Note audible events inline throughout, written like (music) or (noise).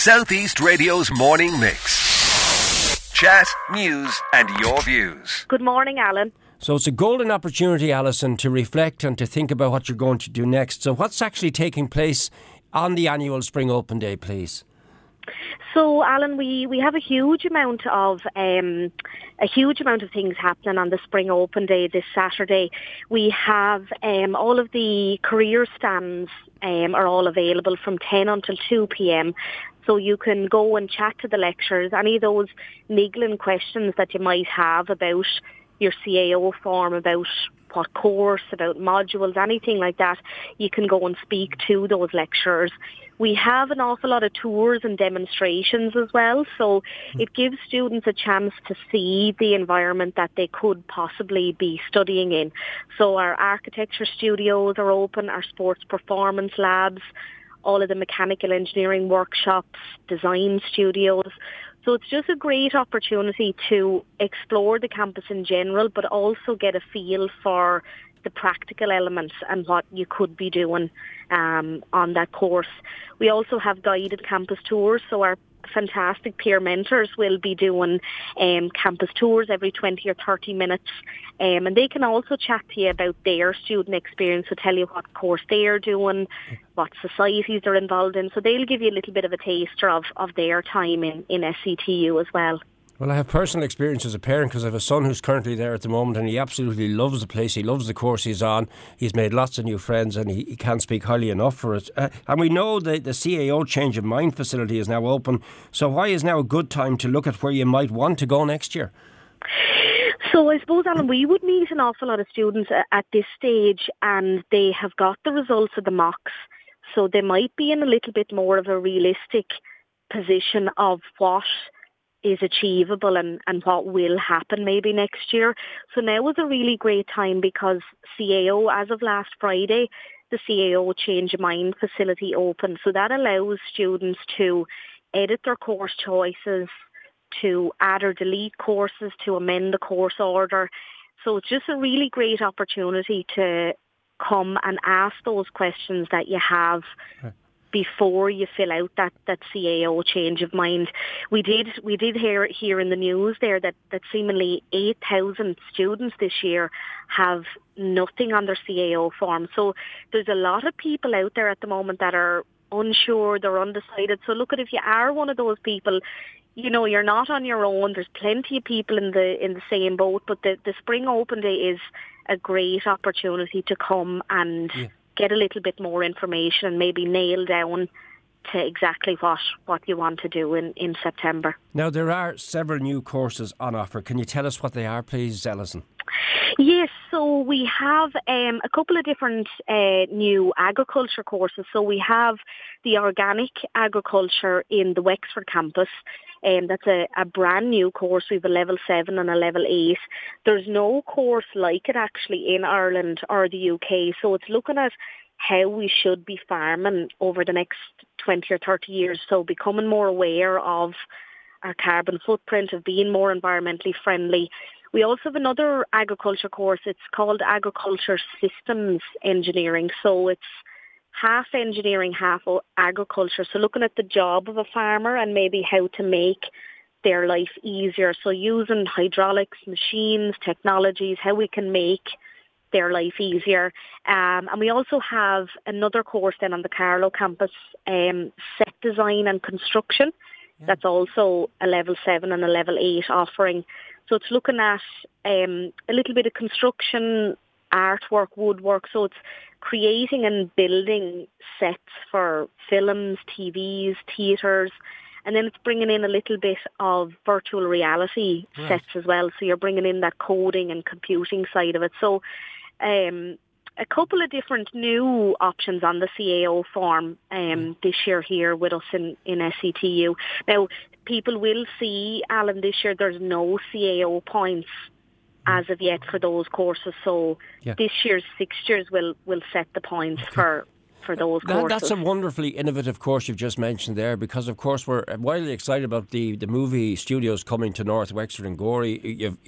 Southeast Radio's morning mix. Chat, news, and your views. Good morning, Alan. So it's a golden opportunity, Alison, to reflect and to think about what you're going to do next. So, what's actually taking place on the annual Spring Open Day, please? So, Alan, we, we have a huge amount of um, a huge amount of things happening on the Spring Open Day this Saturday. We have um, all of the career stands um, are all available from 10 until 2 p.m. So you can go and chat to the lecturers, any of those niggling questions that you might have about your CAO form, about what course, about modules, anything like that, you can go and speak to those lecturers. We have an awful lot of tours and demonstrations as well, so hmm. it gives students a chance to see the environment that they could possibly be studying in. So our architecture studios are open, our sports performance labs, all of the mechanical engineering workshops, design studios. So it's just a great opportunity to explore the campus in general, but also get a feel for the practical elements and what you could be doing um, on that course. We also have guided campus tours, so our fantastic peer mentors will be doing um, campus tours every 20 or 30 minutes. Um, and they can also chat to you about their student experience, so tell you what course they are doing, what societies they're involved in. So they'll give you a little bit of a taster of, of their time in, in SETU as well. Well, I have personal experience as a parent because I have a son who's currently there at the moment and he absolutely loves the place. He loves the course he's on. He's made lots of new friends and he, he can't speak highly enough for it. Uh, and we know that the CAO Change of Mind facility is now open. So, why is now a good time to look at where you might want to go next year? So I suppose, Alan, we would meet an awful lot of students at this stage and they have got the results of the mocks. So they might be in a little bit more of a realistic position of what is achievable and, and what will happen maybe next year. So now is a really great time because CAO, as of last Friday, the CAO Change of Mind facility opened. So that allows students to edit their course choices, to add or delete courses, to amend the course order. So it's just a really great opportunity to come and ask those questions that you have before you fill out that, that CAO change of mind. We did we did hear here in the news there that, that seemingly eight thousand students this year have nothing on their CAO form. So there's a lot of people out there at the moment that are unsure, they're undecided. So look at if you are one of those people, you know, you're not on your own. There's plenty of people in the in the same boat, but the, the spring open day is a great opportunity to come and yeah get a little bit more information and maybe nail down to exactly what, what you want to do in, in September. Now, there are several new courses on offer. Can you tell us what they are, please, Alison? Yes, so we have um, a couple of different uh, new agriculture courses. So we have the organic agriculture in the Wexford campus. Um, that's a, a brand new course. We have a level seven and a level eight. There's no course like it actually in Ireland or the UK. So it's looking at how we should be farming over the next 20 or 30 years. So becoming more aware of our carbon footprint, of being more environmentally friendly. We also have another agriculture course. It's called Agriculture Systems Engineering. So it's half engineering, half agriculture. So looking at the job of a farmer and maybe how to make their life easier. So using hydraulics, machines, technologies, how we can make their life easier. Um, and we also have another course then on the Carlow campus, um, set design and construction. Yeah. That's also a level seven and a level eight offering. So it's looking at um, a little bit of construction, artwork, woodwork. So it's creating and building sets for films, TVs, theatres, and then it's bringing in a little bit of virtual reality right. sets as well. So you're bringing in that coding and computing side of it. So um, a couple of different new options on the CAO form um, mm. this year here with us in, in SETU. Now, people will see, Alan, this year there's no CAO points Mm. as of yet for those courses. So yeah. this year's fixtures will will set the points okay. for for those that, courses. That's a wonderfully innovative course you've just mentioned there, because of course we're wildly excited about the, the movie studios coming to North Wexford and Gorey. You've,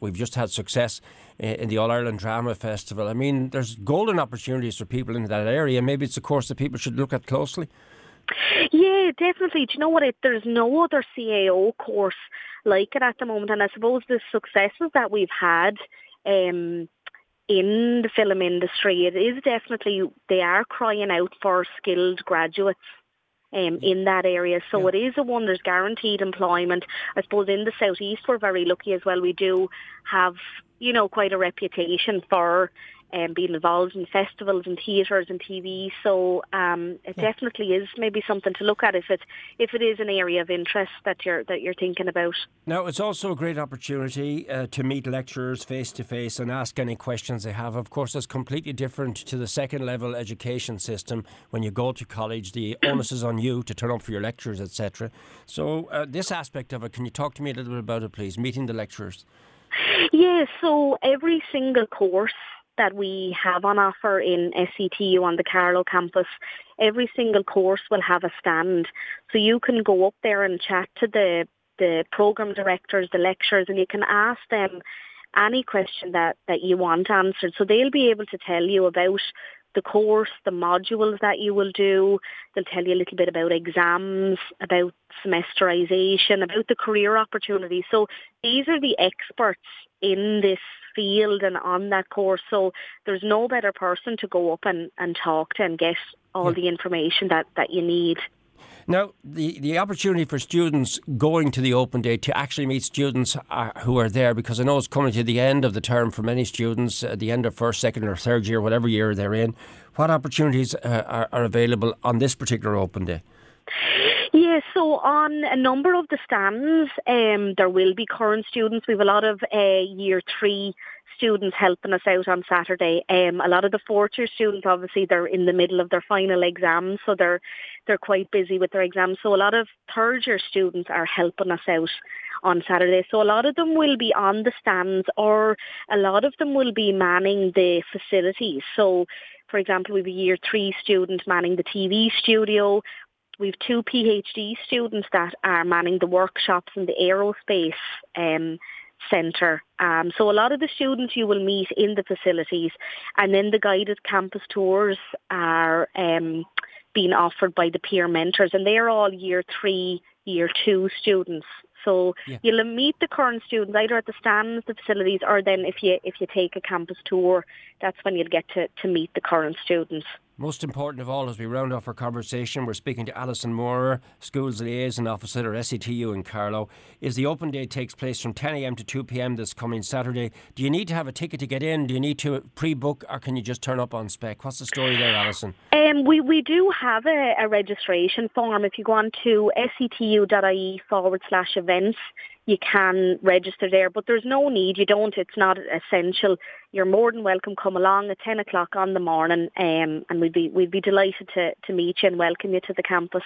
we've just had success in the All Ireland Drama Festival. I mean, there's golden opportunities for people in that area. Maybe it's a course that people should look at closely. Yeah, definitely. Do you know what? It, there's no other CAO course like it at the moment, and I suppose the successes that we've had um, in the film industry, it is definitely they are crying out for skilled graduates. Um, in that area. So yeah. it is a one, there's guaranteed employment. I suppose in the southeast we're very lucky as well. We do have, you know, quite a reputation for um, being involved in festivals and theatres and TV. So um, it yeah. definitely is maybe something to look at if it if it is an area of interest that you're that you're thinking about. Now it's also a great opportunity uh, to meet lecturers face to face and ask any questions they have. Of course, it's completely different to the second level education system. When you go to college, the (clears throat) onus is on you to turn up for your lectures, etc. So uh, this aspect of it, can you talk to me a little bit about it, please? Meeting the lecturers. Yeah, so every single course that we have on offer in SETU on the Carlow campus, every single course will have a stand. So you can go up there and chat to the, the program directors, the lecturers, and you can ask them any question that, that you want answered. So they'll be able to tell you about the course, the modules that you will do. They'll tell you a little bit about exams, about semesterization, about the career opportunities. So these are the experts in this field and on that course. So there's no better person to go up and, and talk to and get all yeah. the information that, that you need. Now, the, the opportunity for students going to the open day to actually meet students uh, who are there, because I know it's coming to the end of the term for many students, at uh, the end of first, second, or third year, whatever year they're in. What opportunities uh, are, are available on this particular open day? Yeah, so on a number of the stands, um, there will be current students. We have a lot of uh, year three students helping us out on Saturday. Um, a lot of the fourth year students, obviously, they're in the middle of their final exams, so they're they're quite busy with their exams. So a lot of third year students are helping us out on Saturday. So a lot of them will be on the stands, or a lot of them will be manning the facilities. So for example, we have a year three student manning the TV studio. We've two PhD students that are manning the workshops in the aerospace um, centre. Um, so a lot of the students you will meet in the facilities, and then the guided campus tours are um, being offered by the peer mentors, and they're all year three, year two students. So yeah. you'll meet the current students either at the stands, the facilities, or then if you if you take a campus tour, that's when you'll get to, to meet the current students. Most important of all, as we round off our conversation, we're speaking to Alison Moore, Schools Liaison Officer at SETU in Carlow. Is the open day takes place from 10am to 2pm this coming Saturday. Do you need to have a ticket to get in? Do you need to pre-book or can you just turn up on spec? What's the story there, Alison? Um, we, we do have a, a registration form. If you go on to setu.ie forward slash events, you can register there, but there's no need. You don't. It's not essential. You're more than welcome. Come along at ten o'clock on the morning, um, and we'd be we'd be delighted to to meet you and welcome you to the campus.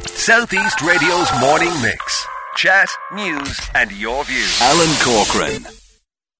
Southeast Radio's morning mix: chat, news, and your views. Alan Corcoran.